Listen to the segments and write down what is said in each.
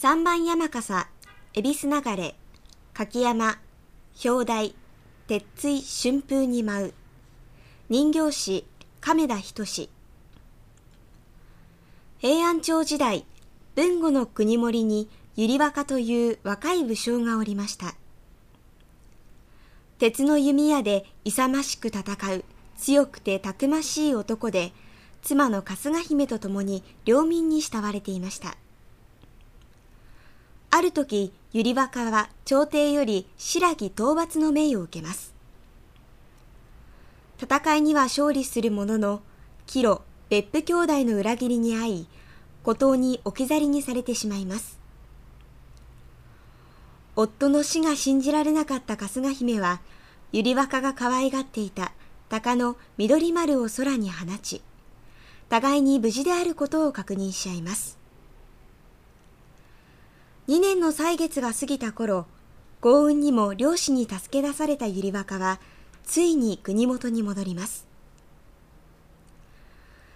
三番山笠、恵比寿流れ、柿山、表題、鉄槌春風に舞う、人形師、亀田仁平安朝時代、豊後の国森に百合若という若い武将がおりました。鉄の弓矢で勇ましく戦う強くてたくましい男で、妻の春日姫と共に領民に慕われていました。ある時、百合若は朝廷より白木討伐の命を受けます。戦いには勝利するものの、帰路、別府兄弟の裏切りに遭い、孤島に置き去りにされてしまいます。夫の死が信じられなかった春日姫は、百合若が可愛がっていた鷹の緑丸を空に放ち、互いに無事であることを確認し合います。2年の歳月が過ぎた頃、幸運にも漁師に助け出された百合若は、ついに国元に戻ります。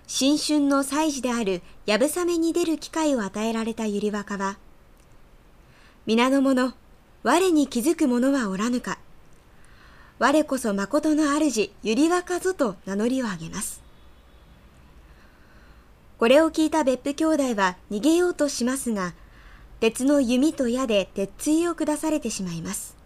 新春の祭事であるやぶさめに出る機会を与えられた百合若は、皆の者、我に気づく者はおらぬか。我こそ誠の主、百合若ぞと名乗りを上げます。これを聞いた別府兄弟は逃げようとしますが、鉄の弓と矢で鉄槌を下されてしまいます。